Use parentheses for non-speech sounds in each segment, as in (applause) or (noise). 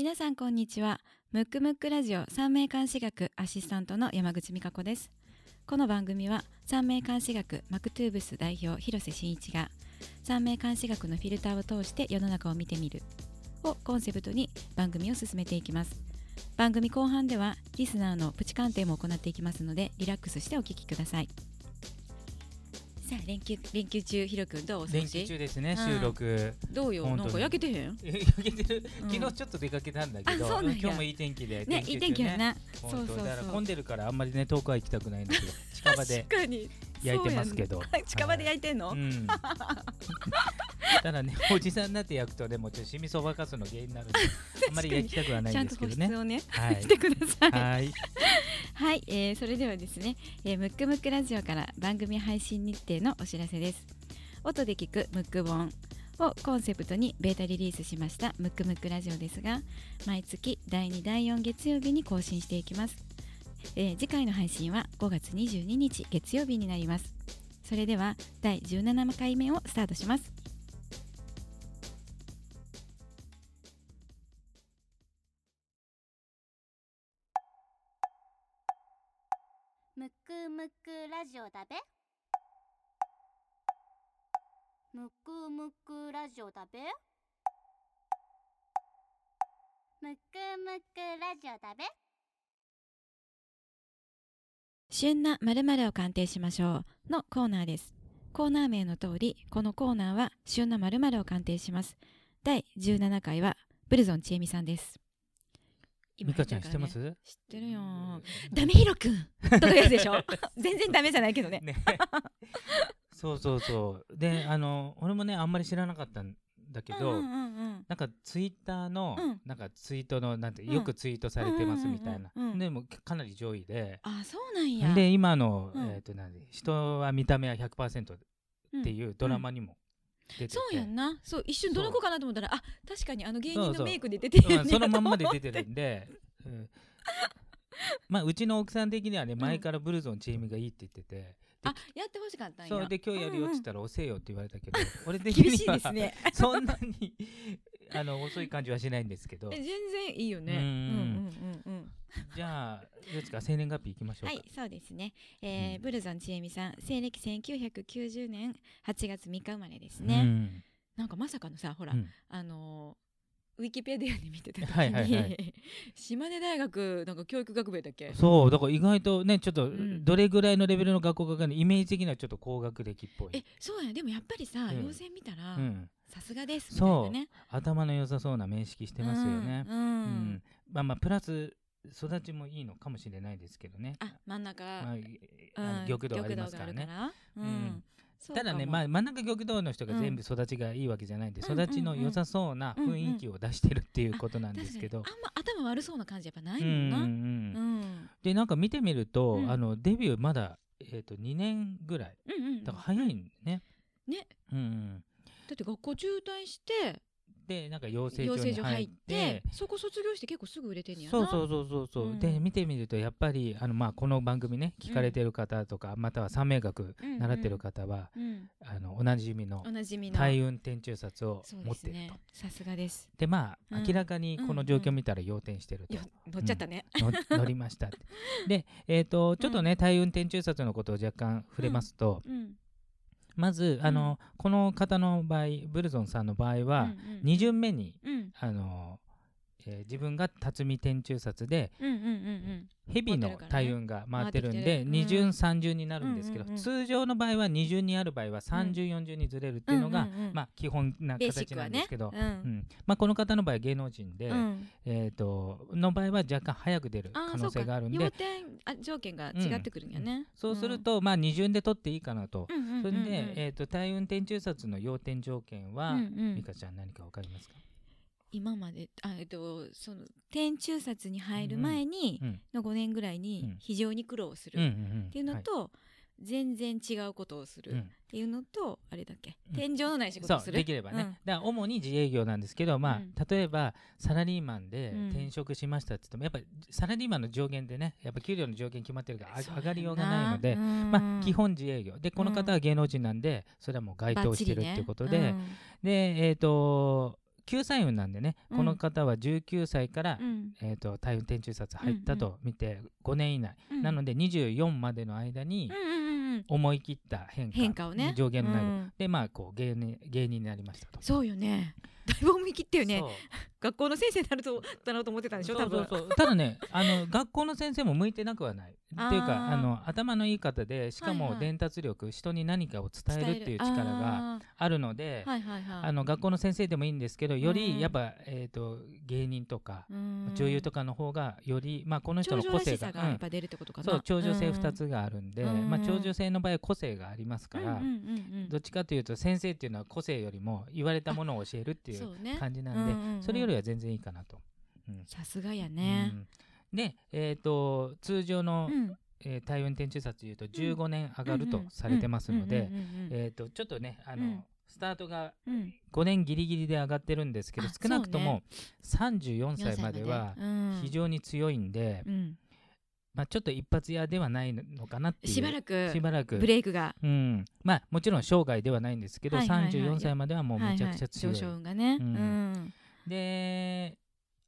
皆さんこんにちは。ムックムックラジオ三名監視学アシスタントの山口美香子です。この番組は三名監視学マクトゥーブス代表広瀬真一が三名監視学のフィルターを通して世の中を見てみるをコンセプトに番組を進めていきます。番組後半ではリスナーのプチ鑑定も行っていきますのでリラックスしてお聞きください。さあ連休連休中ひろくんどうお過ご連し休中ですね、うん。収録。どうよ？なんか焼けてへん？え (laughs) 焼けてる、うん。昨日ちょっと出かけたんだけど、今日もいい天気で。ね。いい天気やな。本当そうそうそう。だから混んでるからあんまりね遠くは行きたくないんだけど、近場で。確かに焼いてますけど。そうやん (laughs) 近場で焼いてんの、うん。(laughs) ただね、おじさんになって焼くとね、もうちょっとシミそばかすの原因になるんで、(laughs) あんまり焼きたくはないちゃんとんですけどね。保湿をね、はいしてください。はい。はい、えーそれではですね、えームックムックラジオから番組配信日程のお知らせです。音で聞くムック本をコンセプトにベータリリースしましたムックムックラジオですが、毎月第2第4月曜日に更新していきます。えー次回の配信は5月22日月曜日になります。それでは第17回目をスタートします。むくむくラジオだべむくむくラジオだべむくむくラジオだべ旬な〇〇を鑑定しましょうのコーナーです。コーナー名の通り、このコーナーは旬な〇〇を鑑定します。第17回はブルゾンちえみさんです。美香ちゃん知ってま知す？ってるよ。ダメヒロくんとかやつでしょ？(laughs) 全然ダメじゃないけどね。ね。そうそうそう。で、あの俺もねあんまり知らなかったんだけど。うんうんうんうん。なんかツイッターの、うん。なんかツイートのなんてうん。よくツイートされてますみたいな、うんうんうんうんでもかなり上位で、あ、そうなんや。で今の、うん。えっ、となんで人は見た目は100%っていうドラマにも出てて、そうやんな。そう、一瞬どの子かなと思ったら、あ、確かにあの芸人のメイクで出てるそのまんまで (laughs) 出てるんで、うん。まあうちの奥さん的にはね前からブルゾンチームがいいって言ってて、あ、やってほしかったんや。そうで今日やるよって言ったら押せよって言われたけど、俺的厳しいにはですね。(laughs) そんなにあの遅い感じはしないんですけどえ (laughs) 全然いいよね。ううんんうんうんうん。じゃあどうですか？生年月日いきましょうか、はい、そうですね。えーうんブルゾンちえみさん、西暦1990年8月3日生まれですうね。んなんかまさかのさ、ほら、うんあのーウィキペディアに見てた時に、はいはいはい。島根大学なんか教育学部だっけ？そうだから意外とねちょっとん。どれぐらいのレベルの学校かわかんないイメージ的にはちょっと高学歴っぽい。え、そうや、でもやっぱりさ、うん。妖精見たら、うん、さすがですみたいなね。頭の良さそうな面識してますよね、うん。ううん。んまあまあプラス育ちもいいのかもしれないですけどね。あ、真ん中、まあ、玉堂ありますからね。うんただね、まあ、真ん中玉堂の人が全部育ちがいいわけじゃないんで、うん育ちの良さそうな雰囲気を出してるっていうことなんですけど、確かにあんま頭悪そうな感じやっぱないうんうんもんな。うん。うん。でなんか見てみると、うん。あのデビューまだ、えー、と2年ぐらい。うんうん。だから早いん。ね。ね。うんうん、だって学校中退してでなんか養成養所に入ってて。そこ卒業して結構すぐ売れてんねやな。そうそうそうそうそう、うん。で見てみるとやっぱりあの、まあ、この番組ね聞かれてる方とか、または三名学うんうん。習ってる方は、うん。あのおなじみのおなじみの。大運転中札を持ってると。さすがです。でまあ、うん。明らかにこの状況見たら要点してると、よ乗っちゃったね。の乗りましたで、えー、とちょっとね、大運転中札のことを若干触れますと、うんまずあの、この方の場合ブルゾンさんの場合は、2巡目にうん。あの、えー自分が辰巳天中札で蛇の大運が回ってるんで二巡三巡になるんですけど、通常の場合は二巡にある場合は三巡四巡にずれるっていうのが、まあ、基本な形なんですけど、ううん。ん。まあ、この方の場合芸能人で、うん。えー、との場合は若干早く出る可能性があるんで要点あ条件が違ってくるんやねそうすると、まあ、二巡で取っていいかなと。それで、えー、と大運転中札の要点条件は、美香ちゃん何かわかりますか、今まであえっとその天中札に入る前にうんの5年ぐらいうん。に非常に苦労するっうんていうのと、全然違うことをするっていうのと、あれだっけ？うん。天井のない仕事をする？できればね、うん。だから主に自営業なんですけど、まあうん。例えばサラリーマンでうん。転職しましたって言ってもやっぱりサラリーマンの上限でねやっぱ給料の上限決まってるから上がりようがないので、うん。まあ、基本自営業。でこの方は芸能人なんでそれはもう該当してるっていうことで、でえっ、と救済運なんでね、うん。この方は19歳から、うん。えー、と大運転中殺入ったと見て5年以内、うん。なので24までの間に思い切った変化。変化をね。上限のない、うん。でまあこう芸人芸人になりましたと。そうよね。(laughs) だいぶ思い切ったよね学校の先生になるとだなと思ってたんでしょ？多分そうただねあの (laughs) 学校の先生も向いてなくはない。っていうかあの頭のいい方でしかもはいはい。伝達力、人に何かを伝えるっていう力がああるのでーはいはいはい。あの学校の先生でもいいんですけどようん。りやっぱ、えー、と芸人とかうん。女優とかの方がより、まあ、この人長の個性がやっぱ出るってことかな、そう長女性うん2つがあるんで、うん。まあ、長女性の場合は個性がありますから、うんうんうんうん。どっちかというと先生っていうのは個性よりも言われたものを教えるっていう感じなんで、うんうんうん。それよりは全然いいかなと。さすがやね、うんで、えー、と通常の、うんえー大運転中殺でいうと15年上がるとされてますので、えー、とちょっとねあの、うんスタートが5年ギリギリで上がってるんですけど少なくとも34歳までは非常に強いんで、まあ、ちょっと一発屋ではないのかなっていうしばらくしばらくブレイクがうん、まあもちろん生涯ではないんですけど、はいはいはい34歳まではもうめちゃくちゃ強い、はいはい、上昇がねうんで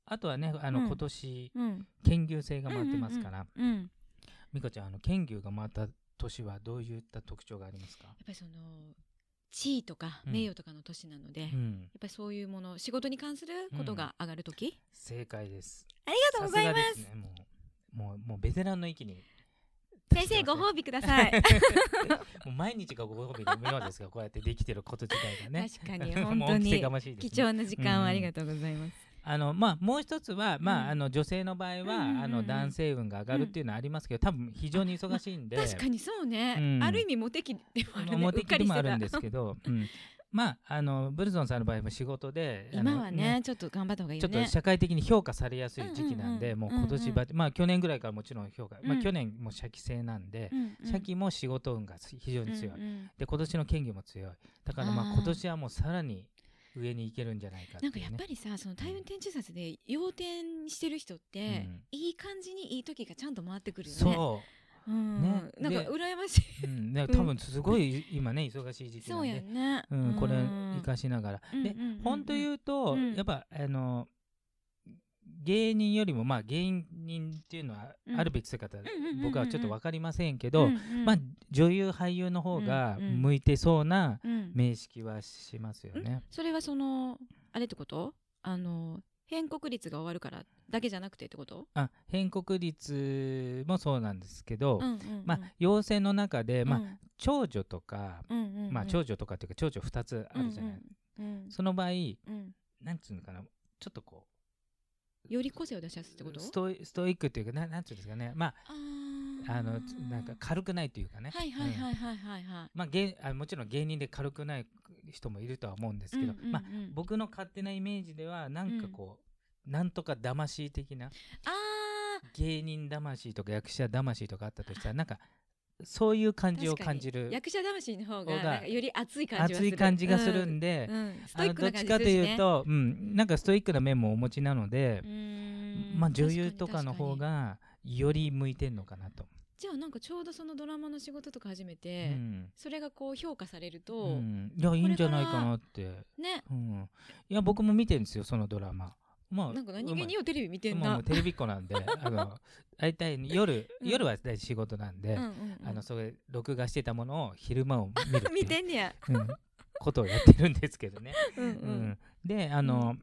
あとはねあの、うん。今年うん。剣牛制が回ってますから、うんうんやっ美香ちゃんあの剣牛が回った年はどういった特徴がありますか、ぱりその地位とかうん。名誉とかの年なので、やっうん、ぱりそういうもの仕事に関することが上がるとき、正解です。ありがとうございますね。もうもうもうベテランの域に先生ご褒美ください。(laughs) もう毎日がご褒美のようですがこうやってできてること自体がね。確かに (laughs) 本当にね。貴重な時間をありがとうございます、あのまあ、もう一つは、まあうん。あの女性の場合は、あの男性運が上がるっていうのはありますけど、多分非常に忙しいん。で、確かにそうね、うん。ある意味モテ期でもあるね。表的でもあるんですけど、うんまああのブルゾンさんの場合も仕事で今はねちょっと頑張った方がいいちょっと社会的に評価されやすい時期なんで、うんうんうん。もう今年ば、まあ去年ぐらいからもちろん評価、まあうん去年も社記制なんで、うんうん。社記も仕事運が非常に強い、うんうんで今年の権利も強い。だからまあ今年はもうさらに上に行けるんじゃないかね、なんかやっぱりさその大運転中殺で要点してる人って、うん。いい感じにいい時がちゃんと回ってくるよね。そううん。ね。なんかで羨ましい。うん、ね、うん。多分すごい今ね忙しい時期なんでね、うん、これうん生かしながら、でうんうんうんうん。本当言うと、うん。やっぱあの芸人よりもまあ芸人っていうのはうん。あるべき姿、んうんうんうん僕はちょっと分かりませんけど、うんうんまあ女優俳優の方がうんうん。向いてそうなうん。名識はしますよね。それはそのあれってこと？あの変国率が終わるからだけじゃなくてってこと、あ変国率もそうなんですけど、うんうんうん。まあ要請の中で、まあうん。長女とか、うんうんうん。まあ長女とかっていうか長女2つあるじゃない、うんうんその場合うん。なんつうのかなちょっとこより個性を出しやすいってこと？うストイストイックっていうかななんつうんですかね。まああのなんか軽くないというかね、はいはいうんはいはいはい。はいまあ、芸あもちろん芸人で軽くない人もいるとは思うんですけど、うんうんうん。まあ、僕の勝手なイメージではなんかこう、なんとか魂的なあ芸人魂とか役者魂とかあったとしたらなんかそういう感じを感じるー役者魂の方がより熱い感じ熱い感じがするんで、うん。うん。ストあイックな感じのどっちかというと、うん、なんかストイックな面もお持ちなのでまあ、女優とかの方がより向いてんのかなと。じゃあなんかちょうどそのドラマの仕事とか始めうて、ん。それがこう評価されると、うん、いやいいんじゃないかなって、ね。うん、いや僕も見てるんですよそのドラマ。まあなんか何気によテレビ見てんもなうテレビっ子なんで (laughs) あの大体夜、うん。夜は大体仕事なんで、うんうんうん。あのそれ録画してたものを昼間を見る (laughs) 見てんねや、うん。ことをやってるんですけどね。うん、であの、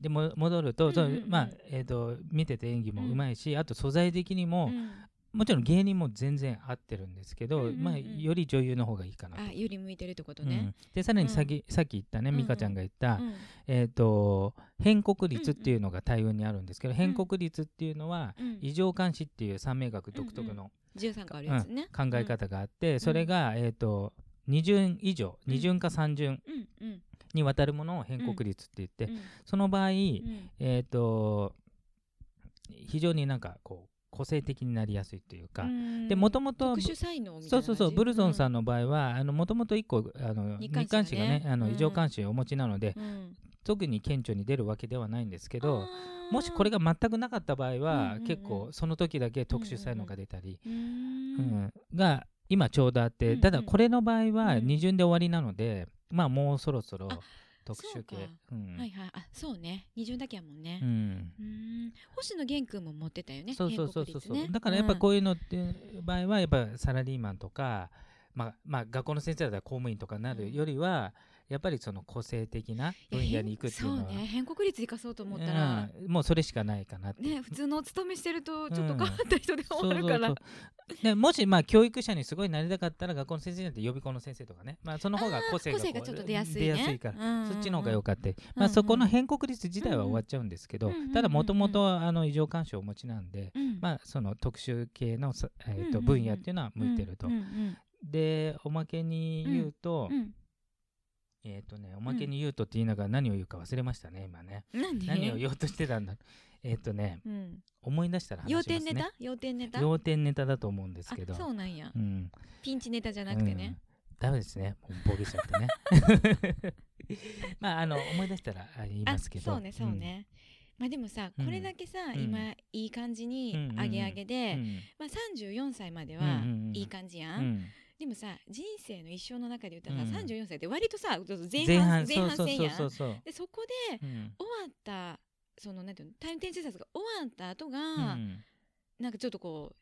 でも戻ると、そううんうん。うんまあえー、と見てて演技もうまいし、あと素材的にも、うん。もちろん芸人も全然合ってるんですけど、うんうんうん。まあ、より女優の方がいいかなと。あより向いてるってことね。うん、でさらにさっき,、さっき言ったねうんうん。美香ちゃんが言った、うん。えー、と変国率っていうのが対応にあるんですけど、変国率っていうのは、うん。異常監視っていう三名学独特の13個あるやつね、考え方があって、それが、えー、と2巡以上うん2巡か3巡。うん。うんにわたるものを変国率って言って、うん。その場合、うん。えー、と非常になんかこう個性的になりやすいというか、うん。でもともと特殊才能みたいなそうそうそうブルゾンさん、んの場合はもともと1個あの日日刊誌がねあのうん。異常監視をお持ちなので、うん。特に顕著に出るわけではないんですけどもしこれが全くなかった場合は、うんうんうん。結構その時だけ特殊才能が出たり、うーうん。んが今ちょうどあって、ただこれの場合はうん。二巡で終わりなので、まあもうそろそろあ特殊系。そうん。はいはい。あそうね。二巡だけやもんね。うん。星野源君も持ってたよねそうそうそうそうね。だからやっぱうんこういうのっていう場合はやっぱサラリーマンとか、まあ、まあ学校の先生だったら公務員とかになるよりは、やっぱりその個性的な分野に行くっていうのはそうね。変国立行かそうと思ったら、うん。もうそれしかないかなって。ね普通のお勤めしてるとちょっとうん。変わった人で終わるから、(laughs) でもしまあ教育者にすごいなりたかったら学校の先生じゃなくて予備校の先生とかね、まあ、その方が個性が個性がちょっと出やすいね。出やすいから、そっちの方が良かったまあ、そこの変国率自体は終わっちゃうんですけど、ただもともとあの異常干渉をお持ちなんで、うん。まあ、その特殊系のさ、えーと分野っていうのは向いてると。でおまけに言うと、うん。えっ、とねおまけに言うとって言いながら何を言うか忘れましたね今ね。何を言おうとしてたんだえっ、とねうん。思い出したら話しますね。要点ネタ？要点ネタ？要点ネタだと思うんですけど。あそうなんや。うん。ピンチネタじゃなくてね、うん、ダメですね。もうボケちゃってね。(laughs) まああの思い出したらあ言いますけど。あそうねそうね、まあでもさうん。これだけさ、うん。今いい感じにうんうんうん。上げ上げで、うん。まあ、34歳まではうんうんうんいい感じやん、うん。でもさ人生の一生の中で言ったらうん。さ、34歳って割とさ前前半半前半戦やん。でそこでうん。終わったそのなんていうのタイムテンセサスが終わった後が、うんなんかちょっとこう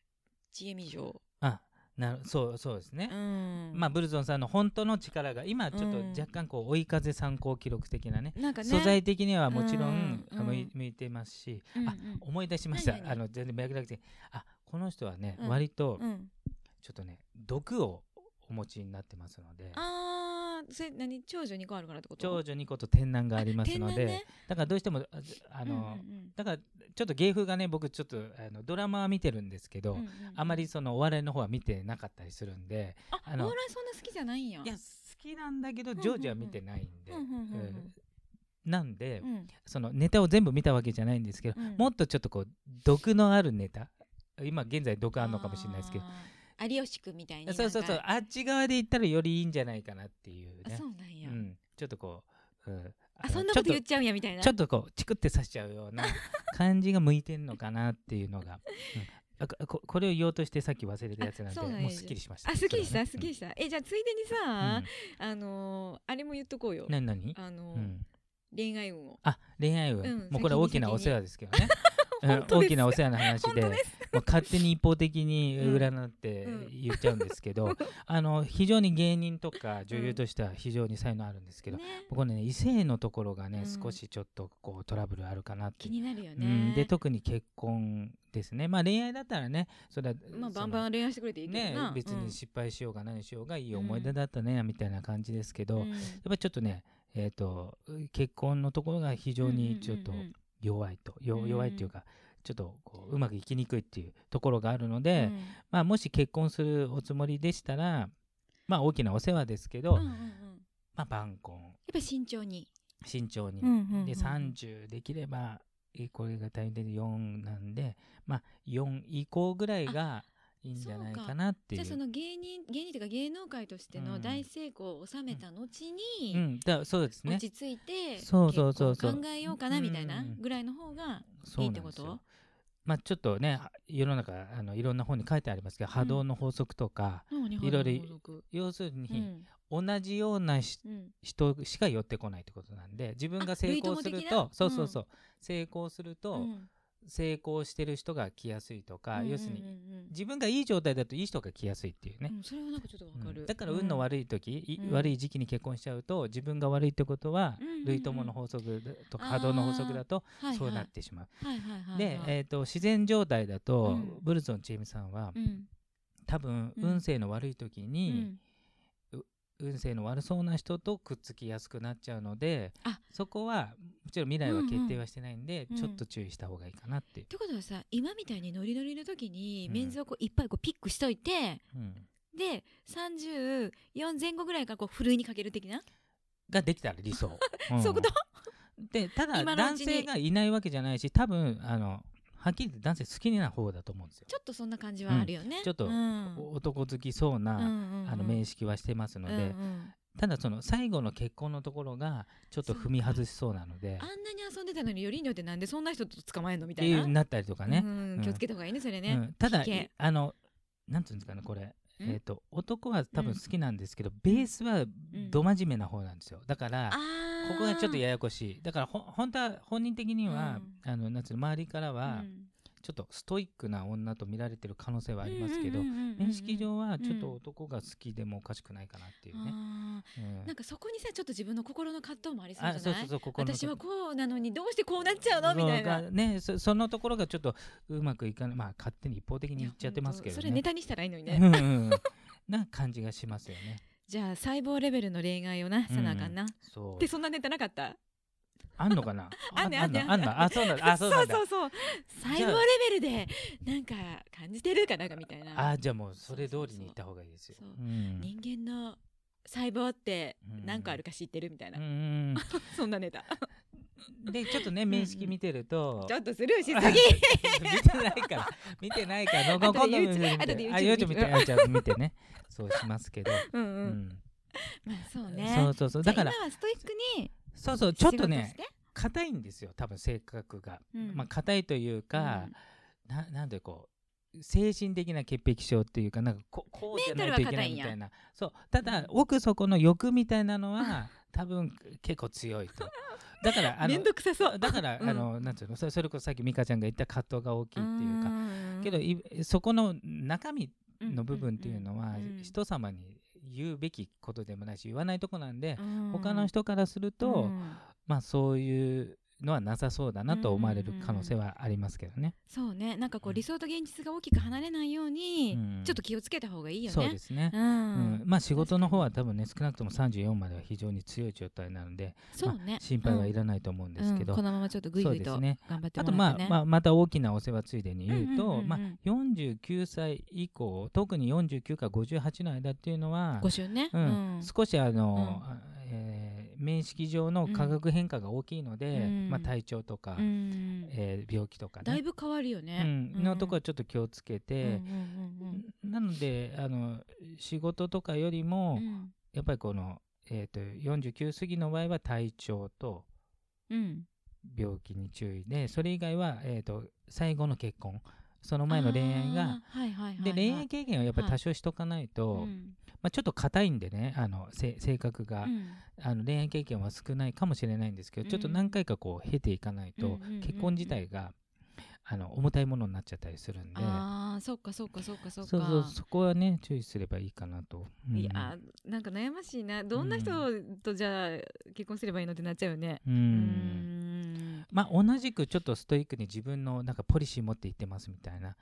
知恵未上あなるそうそうですね、うん。まあブルゾンさんの本当の力が今ちょっとうん。若干こう追い風参考記録的なねなんかね。素材的にはもちろん、向いうん向いてますし、うんうん。あ思い出しました。あの全然脈絡的。にあこの人はね、うん。割とうん。ちょっとね毒をお持ちになってますのでそれ何？長女2個あるからってこと？長女2個と天男がありますので、ね。だからどうしてもああの、うんうんだからちょっと芸風がね僕ちょっとあのドラマは見てるんですけど、うんうんうん。あまりそのお笑いの方は見てなかったりするんでああのお笑いそんな好きじゃないんや。いや好きなんだけどジョージは見てないんで、なんで、うん。そのネタを全部見たわけじゃないんですけど、うん。もっとちょっとこう毒のあるネタ今現在毒あるのかもしれないですけど有吉くんみたいにそうそうそう。あっち側で言ったらよりいいんじゃないかなっていうあねそうなんや、うん、ちょっとこう、うん、あのそんなこと言っちゃうんやみたいな。ちょっとこうチクって刺しちゃうような感じが向いてんのかなっていうのが、うん。あここれを言おうとしてさっき忘れたやつなんでもうすっきりしました。あすっきりした、すっきりした。えじゃあついでにうん。さ、あのーあれも言っとこうよ。うん何何？あのーうん恋愛運を。あ恋愛運、うんもうこれは大きなお世話ですけどね大きなお世話の話で本当です。もう勝手に一方的にうん占ってうん。言っちゃうんですけど、(laughs) あの非常に芸人とか女優としては非常に才能あるんですけど、ね。僕ね異性のところがね、うん。少しちょっとこうトラブルあるかなって気になるようねん、で特に結婚ですね。まあ恋愛だったらねそれはまあバンバン恋愛してくれていいね別に失敗しようが何しようがいい思い出だったね、みたいな感じですけど、うん。やっぱりちょっとねえっ、と結婚のところが非常にちょっとうんうんうんうん弱いと、弱いっていうかちょっとこううまくいきにくいっていうところがあるので、うん。まあもし結婚するおつもりでしたらまあ大きなお世話ですけど、うんうんうん。まあ晩婚。やっぱ慎重に、慎重に、うんうんうんうん。で30できればえこれが大変で4なんでまあ4以降ぐらいがいいんじゃないかなっていう。じゃあその芸人芸人というか芸能界としての大成功を収めた後に、うん。だそうですね。落ち着いてそうそうそう考えようかなみたいなうん。ぐらいの方がいいってこと？まあちょっとね世の中あのいろんな本に書いてありますけど、波動の法則とかいろいろ要するうに、ん。同じようなしうん。人しか寄ってこないってことなんで自分が成功するとそうそうそう、成功すると、うん成功してる人が来やすいとか、うん要するにうん。うん自分がいい状態だといい人が来やすいっていうね、うんそれはなんかちょっとわかる、うん。だから運の悪い時、いうん。悪い時期に結婚しちゃうと自分が悪いってことは、類友の法則とか波動の法則だとそうなってしまう。はいはいで、えー、と自然状態だと、うん。ブルゾンチームさんは、うん。多分うん。運勢の悪い時うに、ん運勢の悪そうな人とくっつきやすくなっちゃうのであ。そこはもちろん未来は決定はしてないんで、うんうんちょっと注意した方がいいかなっていう。っ。てことはさ今みたいにノリノリの時にうん。メンズをこういっぱいこうピックしといて、うん。で34前後ぐらいからこうふるいにかける的な、ができたら理想。(laughs) ん。そういうこと？でただ男性がいないわけじゃないし多分あのはっきり言って男性好きな方だと思うんですよ。ちょっとそんな感じはあるよね、ちょっとうん。男好きそうな、うんうんうん。あの面識はしてますので、うんうん。ただその最後の結婚のところがちょっと踏み外しそうなので。あんなに遊んでたのによりによってなんでそんな人と捕まえんのみったていななったりとかね、うん。うん。気をつけた方がいいねそれね、うん。ただあのなんていうんですかねこれえー、と男は多分好きなんですけど、ベースはど真面目な方なんですよ。だから、あここがちょっとややこしい。だからほ本当は本人的には、うあのなんつうの周りからは、うんちょっとストイックな女と見られてる可能性はありますけど、うんうんうんうんうん面識上はちょっと男が好きでもおかしくないかなっていうね。なんかそこにさちょっと自分の心の葛藤もありそうじゃない？あそうそうそう心の私はこうなのにどうしてこうなっちゃうの？みたいなねそそのところがちょっとうまくいかないまあ勝手に一方的に言っちゃってますけどいや本当それネね。タにしたらいいのにねうんうんな感じがしますよね。じゃあ細胞レベルの恋愛をなさなあかんな、そうでそんなネタなかったあんのかな？(laughs) あんねんあんねんあんのあそうなんだあそうなんだ。そうそう細胞レベルでなんか感じてるかなんかみたいな。あじゃあもうそれ通りに行った方がいいですよ。そううん。人間の細胞ってうん何個あるか知ってるみたいな、うん。(laughs) そんなネタ。でちょっとね面識見てると。ちょっとスルーしすぎ。(laughs) 見てないから見てないから後で今度 YouTube 見て。YouTube 見て。見てあじゃあ見てね。そうしますけど、うんう、うん。ん、まあそうね。そうそうそう。だから今はストイックにそうそうちょっとね硬いんですよ多分性格が、うん。まあ硬いというか、ななんでこう精神的な潔癖症っていうかなんかここうじゃないといけないみたいなそう。ただ、うん。奥底の欲みたいなのは多分結構強いと。だからあのどくさそう。だから、うん。あのなんていうの？それこそさっき美香ちゃんが言った葛藤が大きいっていうかん。けどいそこの中身の部分っていうのは、うんうんうん。人様に言うべきことでもないし言わないとこなんで、うん。他の人からすると、うん。まあそういうのはなさそうだなと思われる可能性はありますけどね。そうね。なんかこううん。理想と現実が大きく離れないように、うん。ちょっと気をつけた方がいいよね。そうですね。ううん。ん、まあ仕事の方は多分ね少なくとも34までは非常に強い状態なので、そうね、心配はいらないと思うんですけど、うん。このままちょっとグイグイとそうですね。頑張ってあともらってね。まあまあまた大きなお世話ついでに言うと、うんうんうんうん。まあ49歳以降特に49から58の間っていうのはね、うん。うん。少しあの、えー面識上の化学変化が大きいので、うん。まあ、体調とか、うん。えー病気とかね、だいぶ変わるよね、うん、のところはちょっと気をつけて、なのであの仕事とかよりも、やっぱりこの、えー、と49過ぎの場合は体調とうん。病気に注意。でそれ以外は、えー、と最後の結婚その前の恋愛が。で恋愛経験はやっぱり多少しとかないと、うん。まあ、ちょっと硬いんでねあのせ性格が、うん。あの恋愛経験は少ないかもしれないんですけど、ちょっと何回かこう経ていかないと、結婚自体があの重たいものになっちゃったりするんで、ああそっかそっかそっかそっか。そうそうそこはね注意すればいいかなと。うん。いやーなんか悩ましいな。どんな人とじゃあ結婚すればいいのってなっちゃうよね。ううんんまあ同じくちょっとストイックに自分のなんかポリシー持って言ってますみたいな。あ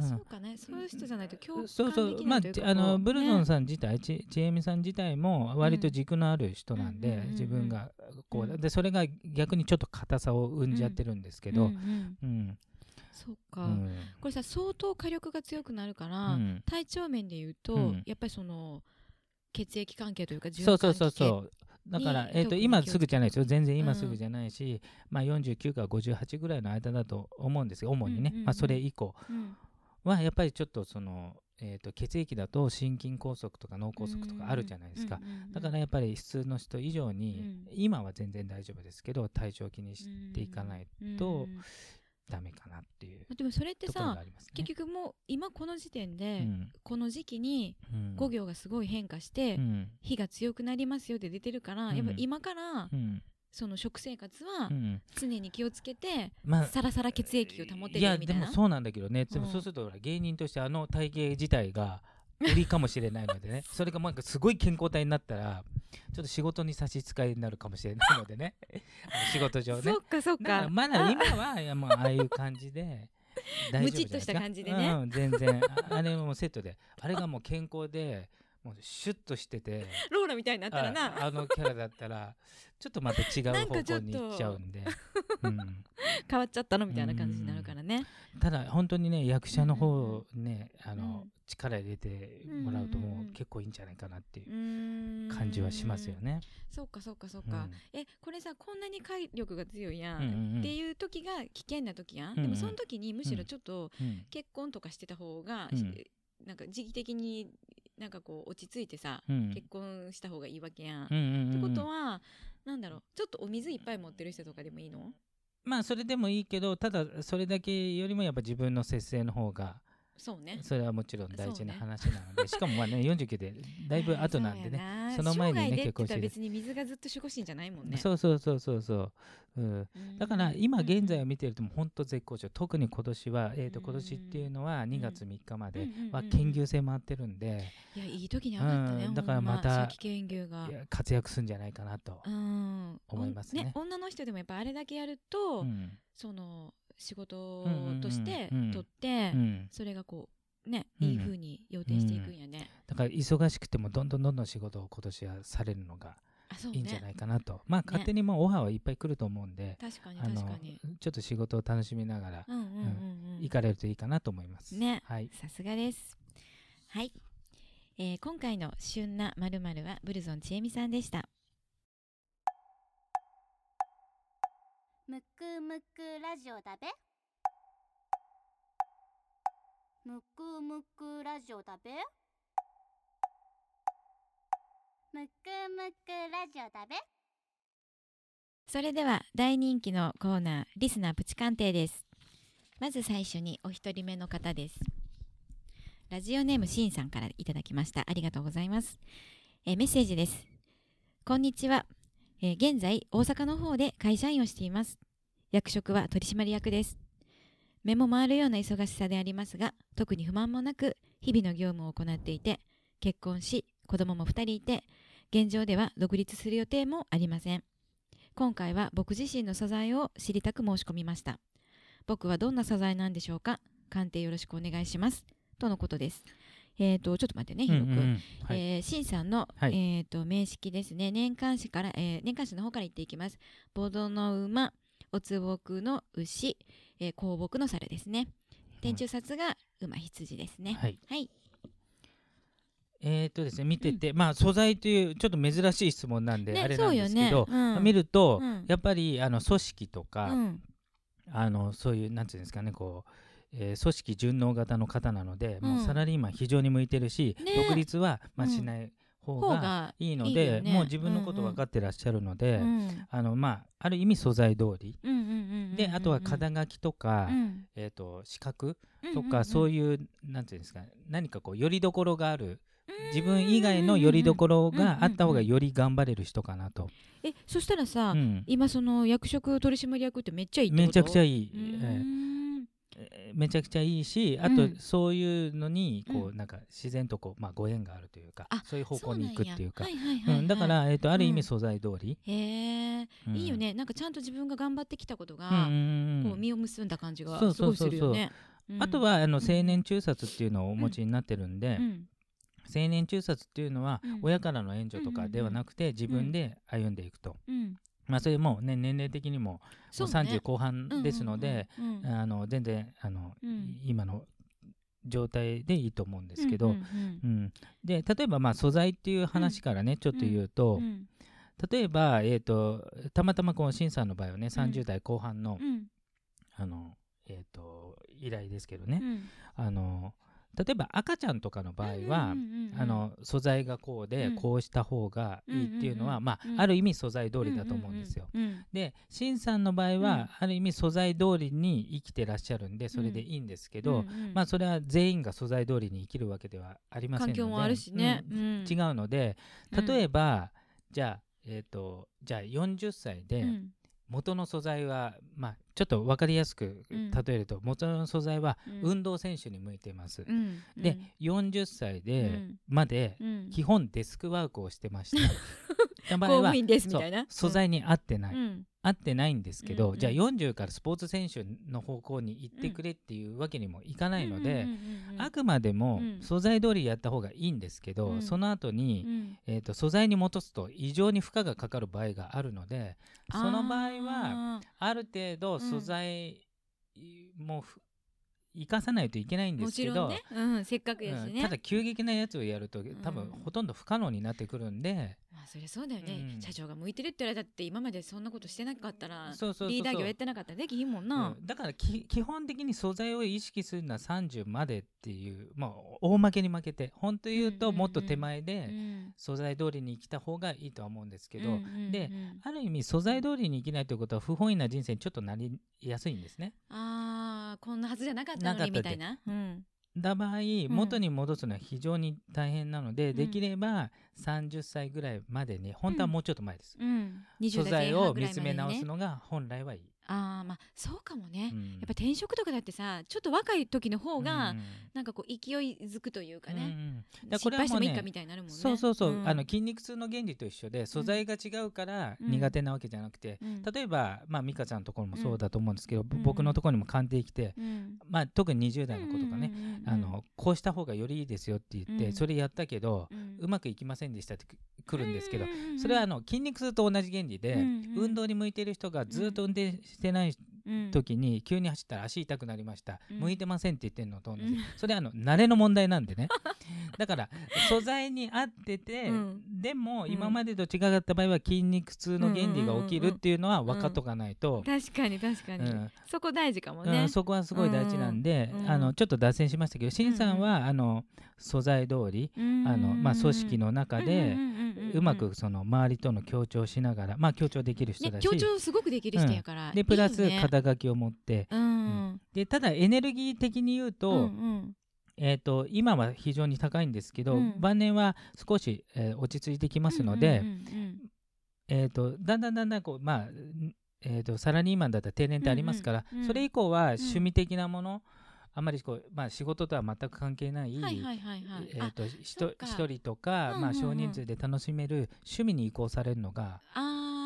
あ、うん。そうかね。そういう人じゃないと共感そうそう。まあできないというかあのブルゾンねさん自体、ちちえみさん自体も割と軸のある人なんで、うん。自分がこう、うんでそれが逆にちょっと硬さを生んじゃってるんですけど、うんうんうん。そうか、うん。これさ相当火力が強くなるから、うん。体調面で言うと、うん。やっぱりその血液関係というかそうそうそうう。そうだからに、えー、と今すぐじゃないですよ。全然今うん。すぐじゃないし、まあ、49から58ぐらいの間だと思うんですよ。主にね、まあ、それ以降。うん。はやっぱりちょっとその、えー、と血液だと心筋梗塞とか脳梗塞とかあるじゃないですか、だからやっぱり普通の人以上に、うん。今は全然大丈夫ですけど体調を気にしていかないとうんダメかなっていうでもそれってさ。結局もう今この時点で、うん。この時期にうん。5行がすごい変化して、うん。火が強くなりますよって出てるから、うん。やっぱ今からうん。その食生活はうん。常に気をつけて、まあサラサラ血液を保っていやるみたいな。でもそうなんだけどね、でもうん。そうすると芸人としてあの体型自体が売りかもしれないのでね。(laughs) それがなんかすごい健康体になったらちょっと仕事に差し支えになるかもしれないのでね。仕事上ね。そっかそっだかまだ今はいやもうああいう感じで (laughs) 大丈夫じゃないですか。ムチっとした感じでね。うん、全然。ああれもセットで。あれがもう健康でもうシュッとしてて。(laughs) ローラみたいになったらな。ああのキャラだったらちょっとまた違う方向に行っちゃうんで、うん、変わっちゃったのみたいな感じになるからね。ただ本当にね役者の方ね、あのうん。力入れてもらうともう結構いいんじゃないかなっていう感じはしますよね。そうかそうかそううん。か、えこれさこんなに回力が強いやん、っていう時が危険な時やん、うんうん。でもその時にむしろちょっとうん。結婚とかしてた方が、うん。なんか時期的になんかこう落ち着いてさ、うん。結婚した方がいいわけやん、うんうんうんってことはなんだろうちょっとお水いっぱい持ってる人とかでもいいの？まあそれでもいいけどただそれだけよりもやっぱ自分の節制の方がそうね。それはもちろん大事な話なので、(laughs) しかもまあね49でだいぶ後なんでねねその前にね結婚してる。別に水がずっと守護神じゃないもんね。そうそうそうそうそう、うん、だから今現在を見てるともう本当絶好調。特に今年は、えー、とうん今年っていうのは2月3日までは研究生回ってるんで、いやいい時に上がったね、うん。だからまた初期研究が。活躍するんじゃないかなとう、ん。思いますね。お女の人でもやっぱあれだけやると、うん。その仕事としてうん取って、うん。それがこうね、うんいい風に予定していくんやね、だから忙しくてもどんどんどんどん仕事を今年はされるのがいいんじゃないかなと、まあ勝手にもうオファーはいっぱい来ると思うんで、確かに確かにちょっと仕事を楽しみながら行かれるといいかなと思います。ねはい、さすがですはい、えー今回の旬なまるはブルゾンちえみさんでしたむくむくラジオだべ。むくむくラジオだべ。むくむくラジオだべ。それでは大人気のコーナーリスナープチ鑑定です。まず最初にお一人目の方です。ラジオネームしんさんからいただきました。ありがとうございます、えメッセージです。こんにちは、えー現在大阪の方で会社員をしています。役職は取締役です。目も回るような忙しさでありますが特に不満もなく日々の業務を行っていて結婚し子供も2人いて現状では独立する予定もありません。今回は僕自身の素材を知りたく申し込みました。僕はどんな素材なんでしょうか？鑑定よろしくお願いします。とのことです。えー、とちょっと待ってね、ひろく、うん。うんえー、シンさんの、はい。えー、と名式ですね。年間誌から、えー年間誌の方から言っていきます。ボドの馬おつぼくの牛、えー、香木の猿ですね。天中札が馬羊ですね。はい。はい。えーとですね、見てて、まあ素材というちょっと珍しい質問なんで、ねあれなんですけど、ね。うん。見ると、うん。やっぱりあの組織とか、うん。あのそういうなんていうんですかねこう、えー組織順応型の方なので、もううんサラリーマン非常に向いてるし、ね。独立は、まあ、うんしない方方ががいいのでよね。もう自分のこと分かってらっしゃるので、うん。あのまあ、ある意味素材通り。うんうんうんうんであとは肩書きとか、うん。えー、と資格とうんうんうん。かそういうなんていうんですか何かこうよりどころがある自分以外のよりどころがあった方がより頑張れる人かなと、えそしたらさ、うん。今その役職取締役ってめっちゃいいってこと？めちゃくちゃいい、えーめちゃくちゃいいしあとうんそういうのにこううなんか自然とこう、まあ、ご縁があるというかあそういう方向に行くっていうか。だから、えー、とある意うん味素材通り、へえ、うん。いいよね。なんかちゃんと自分が頑張ってきたことが、こう実を結んだ感じがすごいそうそうそう。するよね。うん。あとはあのうん。青年中殺っていうのをお持ちになってるんで、うん。青年中殺っていうのはうん。親からの援助とかではなくて自分で歩んでいくと、うんまあそれもね年齢的にももうそうね。30後半ですので、全然あの、うん。今の状態でいいと思うんですけど、うんうんうんで例えばまあ素材っていう話からね、ちょっと言うと、うん。例えば、えー、とたまたまこのシンさんの場合はね30代後半の,、うん。あのえー、と依頼ですけどね、うん。あの例えば赤ちゃんとかの場合は、あの素材がこうで、うん。こうした方がいいっていうのは、まあうんある意味素材通りだと思うんですよ。でシンさんの場合は、うん。ある意味素材通りに生きてらっしゃるんでそれでいいんですけど、まあそれは全員が素材通りに生きるわけではありませんので環境もあるしね、違うので例えば、じゃあえっ、とじゃあ40歳でうん元の素材は、まあちょっと分かりやすくうん。例えると、元の素材はうん。運動選手に向いてます。うん。で、40歳で、うん。までうん。基本デスクワークをしてました。(laughs) 場合は公務員ですみそうたいな素材に合ってない、うん。合ってないんですけど、うんうん。じゃあ40からスポーツ選手の方向に行ってくれっていうわけにもいかないので、あくまでもうん。素材通りやった方がいいんですけど、うん。その後に、うん。えー、と素材に戻すと異常に負荷がかかる場合があるのでその場合はあある程度ん素材もふ生かさないといけないんですけど、うん、せっかくやしね、うん。ただ急激なやつをやると多分うん。ほとんど不可能になってくるんで、まあそりゃそうだよね、うん。社長が向いてるって言われたって今までそんなことしてなかったらリーダー業やってなかったらできひんもんな、うん。だからき基本的に素材を意識するのは30までっていう、まあ、大負けに負けて本当言うともっと手前うでん。素材通りに生きた方がいいとは思うんですけど、うんうんうんである意味素材通りに生きないということは不本意な人生にちょっとなりやすいんですね。あーこんなはずじゃなかったのにみたいな、うんだ場合ん。元に戻すのは非常に大変なので、ん。できれば30歳ぐらいまでに本当はもうちょっと前です、うん、20素材を見つめ直すのが本来はいい、ああまあそうかもね、うん。やっぱ転職とかだってさちょっと若い時の方が、うん。なんかこう勢いづくというかね、うんこ失れはもうねみたいになるもんね。そうそうそう、ん。あの筋肉痛の原理と一緒で素材が違うからうん。苦手なわけじゃなくて、うん。例えば、まあ、美香ちゃんのところもそうだと思うんですけど、ん。僕のところにも鑑定来て、うんまあ、特に20代の子とかね、あのこうした方がよりいいですよって言って、うん。それやったけど、うまくいきませんでしたってくるんですけど、それはあの筋肉痛と同じ原理で、運動に向いてる人がずっと運転してないうん。時に急に走ったら足痛くなりました、うん。向いてませんって言ってるのと同じ、うん。それはあの慣れの問題なんでね (laughs) (laughs) だから素材に合ってて、うん。でもうん。今までと違った場合は筋肉痛の原理が起きるっていうのは分かっとかないと、確かに確かに、うん。そこ大事かもね、うん、そこはすごい大事なんで、あのちょっと脱線しましたけど、しんさんは、あの素材通り、あのまあ、組織の中で、うまくその周りとの協調しながら、まあ、協調できる人ねだし、協調すごくできる人やから、でプラス肩書きを持って。でただエネルギー的に言うと,、えー、と今は非常に高いんですけど、うん。晩年は少し、えー落ち着いてきますので、うんうんうんえー、とだんだんだんだんこう、まあんえー、とサラリーマンだったら定年ってありますから、うんうんうんそれ以降は趣味的なもの、あまりこう、まあ、仕事とは全く関係ない、一人とか、まあ、うんうん。うん少人数で楽しめる趣味に移行されるのがあ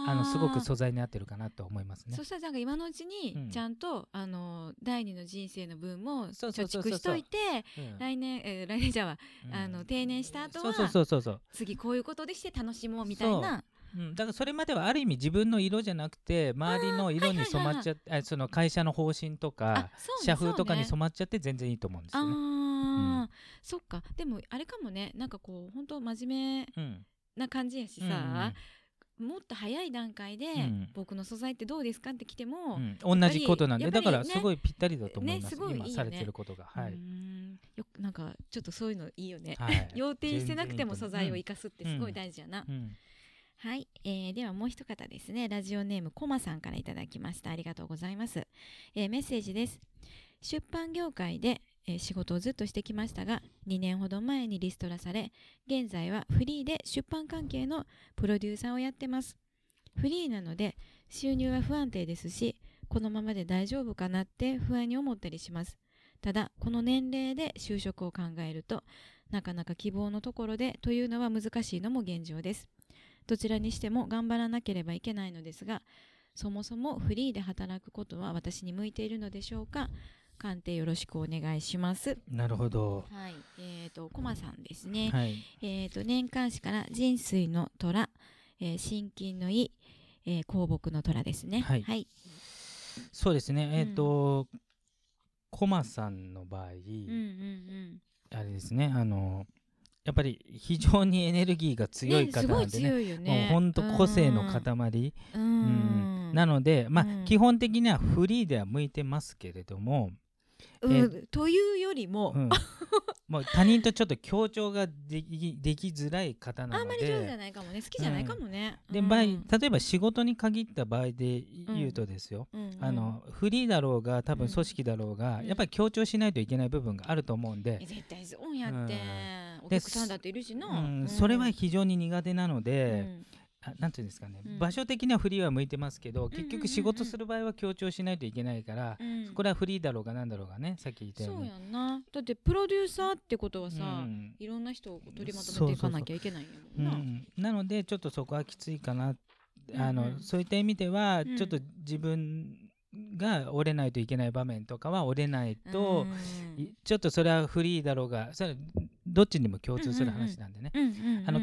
あのすごくそ素材に合ってるかなと思いますね。そ。したらなんか今のうちうん。にちゃんと、あの第二の人生の分も貯蓄しといてうん。来年、えー来年じゃあ、うん。あの定年した後はそうそうそうそう次こういうことでして楽しもうみたいな。う。ん、だからそれまではある意味自分の色じゃなくて周りの色に染まっちゃって、あその会社の方針とかね社風とかに染まっちゃって全然いいと思うんですよね。あー、そっか。でもあれかもね。なんかこう本当真面目うん。な感じやしさ、もっと早い段階で、ん。僕の素材ってどうですかって来ても、うん。同じことなんで、だからすごいぴったりだと思います、今されてることが。はい。よくなんかちょっとそういうのいいよね、はい、(laughs) 要定してなくても素材を生かかすってすごい大事やな、うん。はい、えーではもう一方ですね。ラジオネームコマさんからいただきました。ありがとうございます、えーメッセージです。出版業界で、えー仕事をずっとしてきましたが2年ほど前にリストラされ現在はフリーで出版関係のプロデューサーをやってます。フリーなので収入は不安定ですしこのままで大丈夫かなって不安に思ったりします。ただこの年齢で就職を考えるとなかなか希望のところでというのは難しいのも現状です。どちらにしても頑張らなければいけないのですがそもそもフリーで働くことは私に向いているのでしょうか？鑑定よろしくお願いします。なるほど。はい。えー、とコマさんですね、はい、えー、と年間誌から人水の虎、えー、心筋のい、えー、香木の虎ですね。はい。はい、そうですね、えっ、うんと、コマさんの場合、うんうんあれですね、あの、やっぱり非常にエネルギーがうん強い方なんでね、強いよね。もう本当個性のうん。塊、ううんん。なので、まあ、うん。基本的にはフリーでは向いてますけれども、うん。えというよりも、うん、(laughs) もう他人とちょっと協調ができできづらい方なのあんまり上手じゃで。ないかもね。好きじゃないかもね、でうん。場合例えば仕事に限った場合で言うとですよ、うん。うん。あのフリーだろうが多分組織だろうが、うん。やっぱり協調しないといけない部分があると思うんで。え、絶対そうやって、うん。お客さんだっているしな、うん。それは非常に苦手なので、なんていうんですかね、うん。場所的にはフリーは向いてますけど、結局仕事する場合は協調しないといけないから、うん。これはフリーだろうがなんだろうがねさっき言ったように。そうやんな。だってプロデューサーってことはさ、うん。いろんな人を取りまとめていかなきゃいけないんやうもんな。ん、なのでちょっとそこはきついかな、あのそういった意味では、うん。ちょっと自分が折れないといけない場面とかは折れないと、ちょっとそれはフリーだろうがそれはどっちにも共通する話なんでね、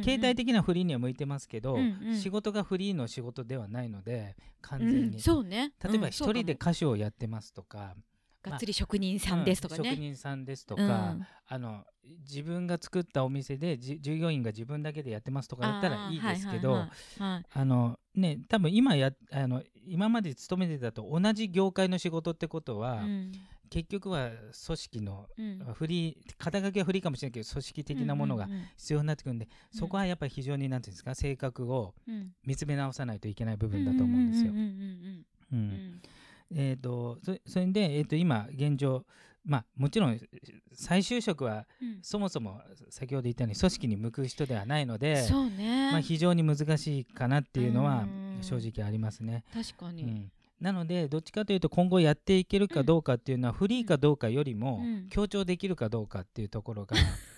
携帯的なフリーには向いてますけど、うんうん。仕事がフリーの仕事ではないので完う全に、んそうね。例えば一人で歌手をやってますとか、がっつり職人さんですとかね。うん職人さんですとうん。か、あの自分が作ったお店でじ従業員が自分だけでやってますとかだったらいいですけど、あーはいはいはい。はい。あのね多分今やあの今まで勤めてたと同じ業界の仕事ってことは、うん。結局は組織のうん。フリー肩書きはフリーかもしれないけど組織的なものがうんうん必要になってくるんで、そこはやっぱり非常になんていうんですか性格をうん。見つめ直さないといけない部分だと思うんですよ。う。んうんうん。うん。うんえー、とそそれで、えー、と今現状まあもちろん再就職はうん。そもそも先ほど言ったように組織に向く人ではないので、そうね、まあ、非常に難しいかなっていうのはうん正直ありますね。確かに、うん、なのでどっちかというと今後やっていけるかどうかっていうのはフリーかどうかよりもうん。強調できるかどうかっていうところが (laughs)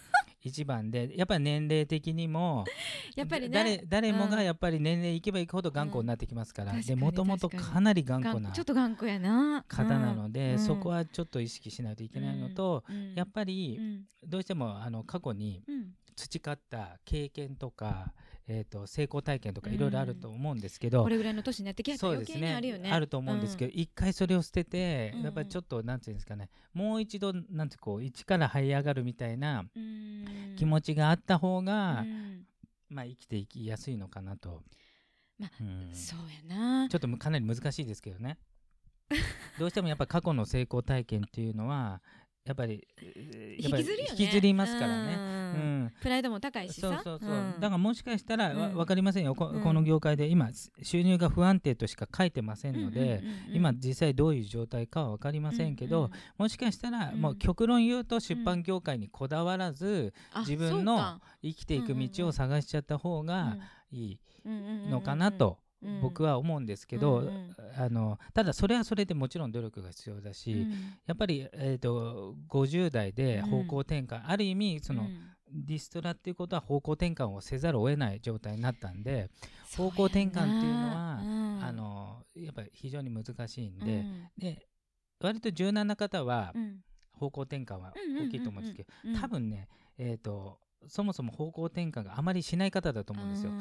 一番でやっぱり年齢的にも (laughs) やっぱりね。誰誰もうん。がやっぱり年齢いけばいくほど頑固になってきますから、でもともと確かなり頑固なちょっと頑固やな。方なので、うん。そこはちょっと意識しないといけないのと、うん。やっぱりうん。どうしてもあの過去にうん。培った経験とか、えー、と成功体験とかうん。いろいろあると思うんですけど、これぐらいの年になってきたらそうですね。余計にあるよね。あると思うんですけど、一回それを捨てて、うん。やっぱりちょっとなんていうんですかねもう一度なんてこう一から這い上がるみたいなうん。気持ちがあった方が、うん。まあ、生きていきやすいのかなと、まあうん。そうやな。ちょっとかなり難しいですけどね。どうしてもやっぱ過去の成功体験っていうのはやっぱり引きずるよね。引きずりますからね。ううん。んプライドも高いしさ。そうそうそう、ん。だからもしかしたらわ、うん。分かりませんよ。こ,、うん。この業界で今収入が不安定としか書いてませんので、今実際どういう状態かは分かりませんけど、うんうんもしかしたら、うん。もう極論言うと出版業界にこだわらず、あ自分の生きていく道を探しちゃった方がいいのかなと僕はは思うんですけど、うんうん。あのただそれはそれでもちろん努力が必要だし、やっぱり、えー、と50代で方向転換、ある意味その、リストラっていうことは方向転換をせざるを得ない状態になったんで、方向転換っていうのはあのやっぱり非常に難しいんで,、で割と柔軟な方は方向転換は大きいと思うんですけど、多分ね、えー、とそもそも方向転換があまりしない方だと思うんですよ。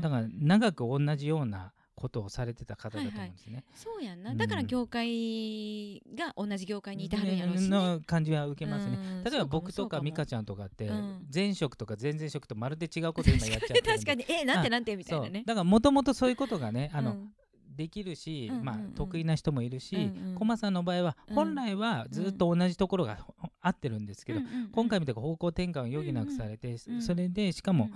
だから長く同じようなことをされてた方だと思うんですね。そうやんな。うん。だから業界が同じ業界にいてはるんやろうしね。の感じは受けますね。うん。例えば僕とか美香ちちゃんとかってうん。前職とか前々職とまるで違うこと今やっちゃって (laughs) 確かに。えなんてなんてみたいなね。だからもともとそういうことがねあの、うんできるし、うんうんうん。まあ、得意な人もいるし、うんうん。コマさんの場合はうん。本来はずっと同じところがほ合ってるんですけど、うんうんうん。今回みたいな方向転換を余儀なくされて、うんそれでしかも、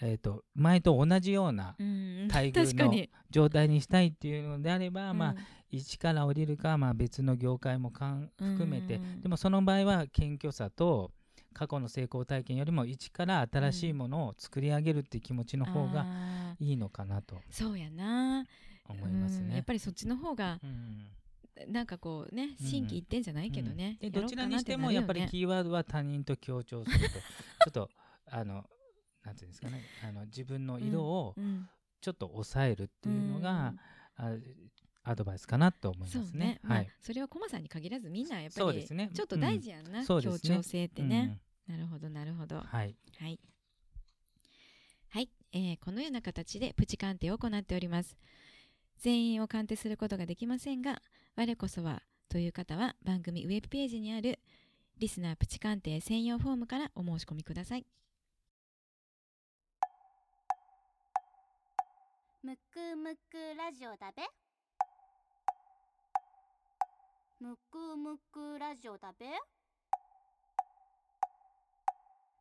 えー、と前と同じようなうん。う (laughs) ん待遇の状態にしたいっていうのであれば、まあうん一から降りるか、まあ、別の業界もかん含めて、うんうん。うんでもその場合は謙虚さと過去の成功体験よりも一から新しいものを作り上げるっていう気持ちの方がいいのかなと。そうやな思いますね。うんやっぱりそっちの方がうん。なんかこうねうん。心機一転じゃないけどね、うん。でどちらにしてもやっぱりキーワードは他人と強調すると (laughs) ちょっとあのなんていうんですかねあの自分の色をちょっと抑えるっていうのがうん、あアドバイスかなと思いますね。ね。まあはい。それはコマさんに限らずみんなやっぱりね。ちょっと大事やんな、ね。協調性ってね、なるほどなるほど。うんはい。はい。はい、えーこのような形でプチ鑑定を行っております。全員を鑑定することができませんが、我こそはという方は番組ウェブページにあるリスナープチ鑑定専用フォームからお申し込みください。むくむくラジオだべ。むくむくラジオだべ。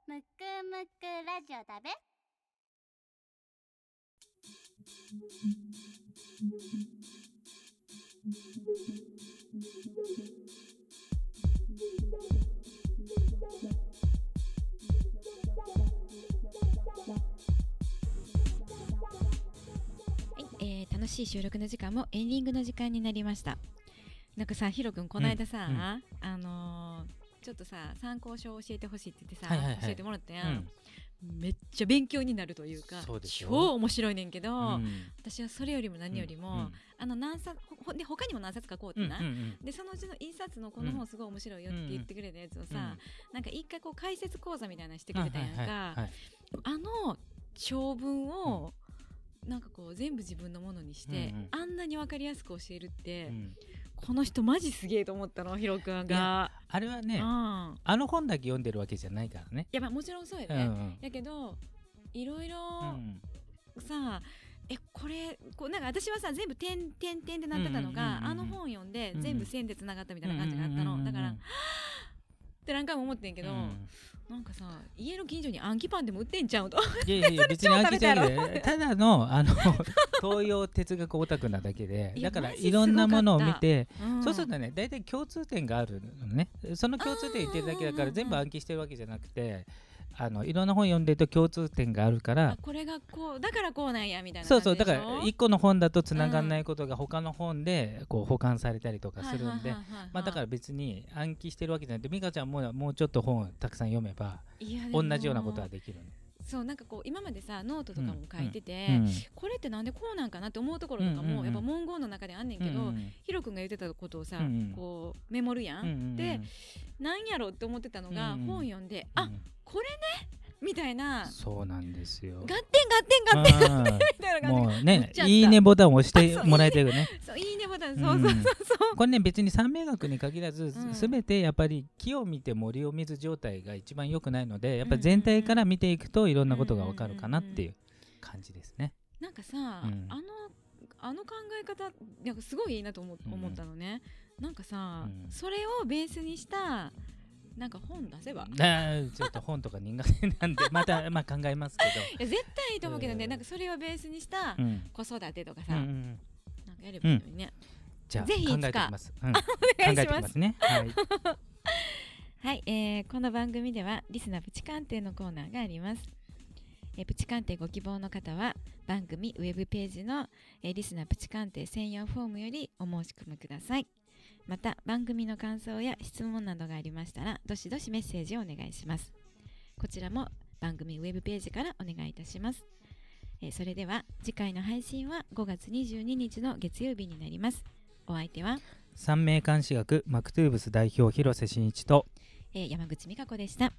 むくむくラジオだべ、えー楽しい収録の時間もエンディングの時間になりました。なんかさ、ヒロ君この間さ、うんうん。あのーちょっとさ参考書を教えてほしいって言ってさ、はいはいはい。教えてもらったや、うんんめっちゃ勉強になるというか超面白いねんけど、うん。私はそれよりも何よりも、うんあの何冊ほほで他にも何冊かこうってな、うんうんうん。でそのうちの一冊のこの本すごい面白いよって言ってくれたやつをさ、なんか一回こう解説講座みたいなのしてくれたやんか、はいはいあの長文を、なんかこう全部自分のものにして、うんうん。あんなに分かりやすく教えるって、うんこの人マジすげえと思ったのヒロ君が。あれはねうん、あの本だけ読んでるわけじゃないからね。いやまあもちろんそうやね、うんうん。やけどいろいろうんさえこれこうなんか私はさ全部点点点でなってたのが、あの本読んでうん全部線でつながったみたいな感じがあったの、だからっって何回も思ってんけど、うん。なんかさ家の近所にアンキパンでも売ってんちゃうと。いやいや (laughs) 別に飽きちゃう超食べけどただのあの (laughs) 東洋哲学オタクなだけでいやだからいろんなものを見て、ん。そうするとね大体共通点があるのね。その共通点言ってるだけだから全部暗記してるわけじゃなくてあのいろんな本読んでると共通点があるからあこれがこうだからこうなんやみたいなそうそうだから1個の本だとつながんないことが他の本でこう保管されたりとかするんでまあだから別に暗記してるわけじゃなくて美香ちゃんももうちょっと本をたくさん読めば同もじようなことはできるそうなんかこう今までさノートとかも書いてて、うんこれってなんでこうなんかなって思うところとかも、うんうんうん。やっぱ文言の中であんねんけど、うんヒロ君が言ってたことをさ、うんうん。こうメモるやん、うんうんでなんやろって思ってたのが、うんうん本読んで、あうん。これね？みたいな。そうなんですよ。合点合点合点。うん。みたいな感じ。ねいいねボタンを押してもらえてるね。そういいねボタン。そうそうそうそう、これね別に三名学に限らず、ん。すべてやっぱり木を見て森を見ず状態が一番良くないのでやっぱり全体から見ていくといろんなことがわかるかなっていう感じですね。なんかさ、うん。あのあの考え方なんかすごいいいなと思,、うん思ったのね。なんかさ、うん。それをベースにしたなんか本出せば。ちょっと本とか苦手なんでまた (laughs) まあ考えますけいや絶対いいと思うけどね、うんなんかそれをベースにした子育てとかうんさ、なんかやればいいのにね、じゃあぜひ考えてます。うん、考 (laughs) お願いします。きますね。はい。(laughs) はい、えーこの番組ではリスナープチ鑑定のコーナーがあります、えープチ鑑定ご希望の方は番組ウェブページの、えーリスナープチ鑑定専用フォームよりお申し込みくださいまた番組の感想や質問などがありましたらどしどしメッセージをお願いします。こちらも番組ウェブページからお願いいたします、えーそれでは次回の配信は5月22日の月曜日になります。お相手は、三名監視学マクトゥーブス代表広瀬真一とえー山口美香子でした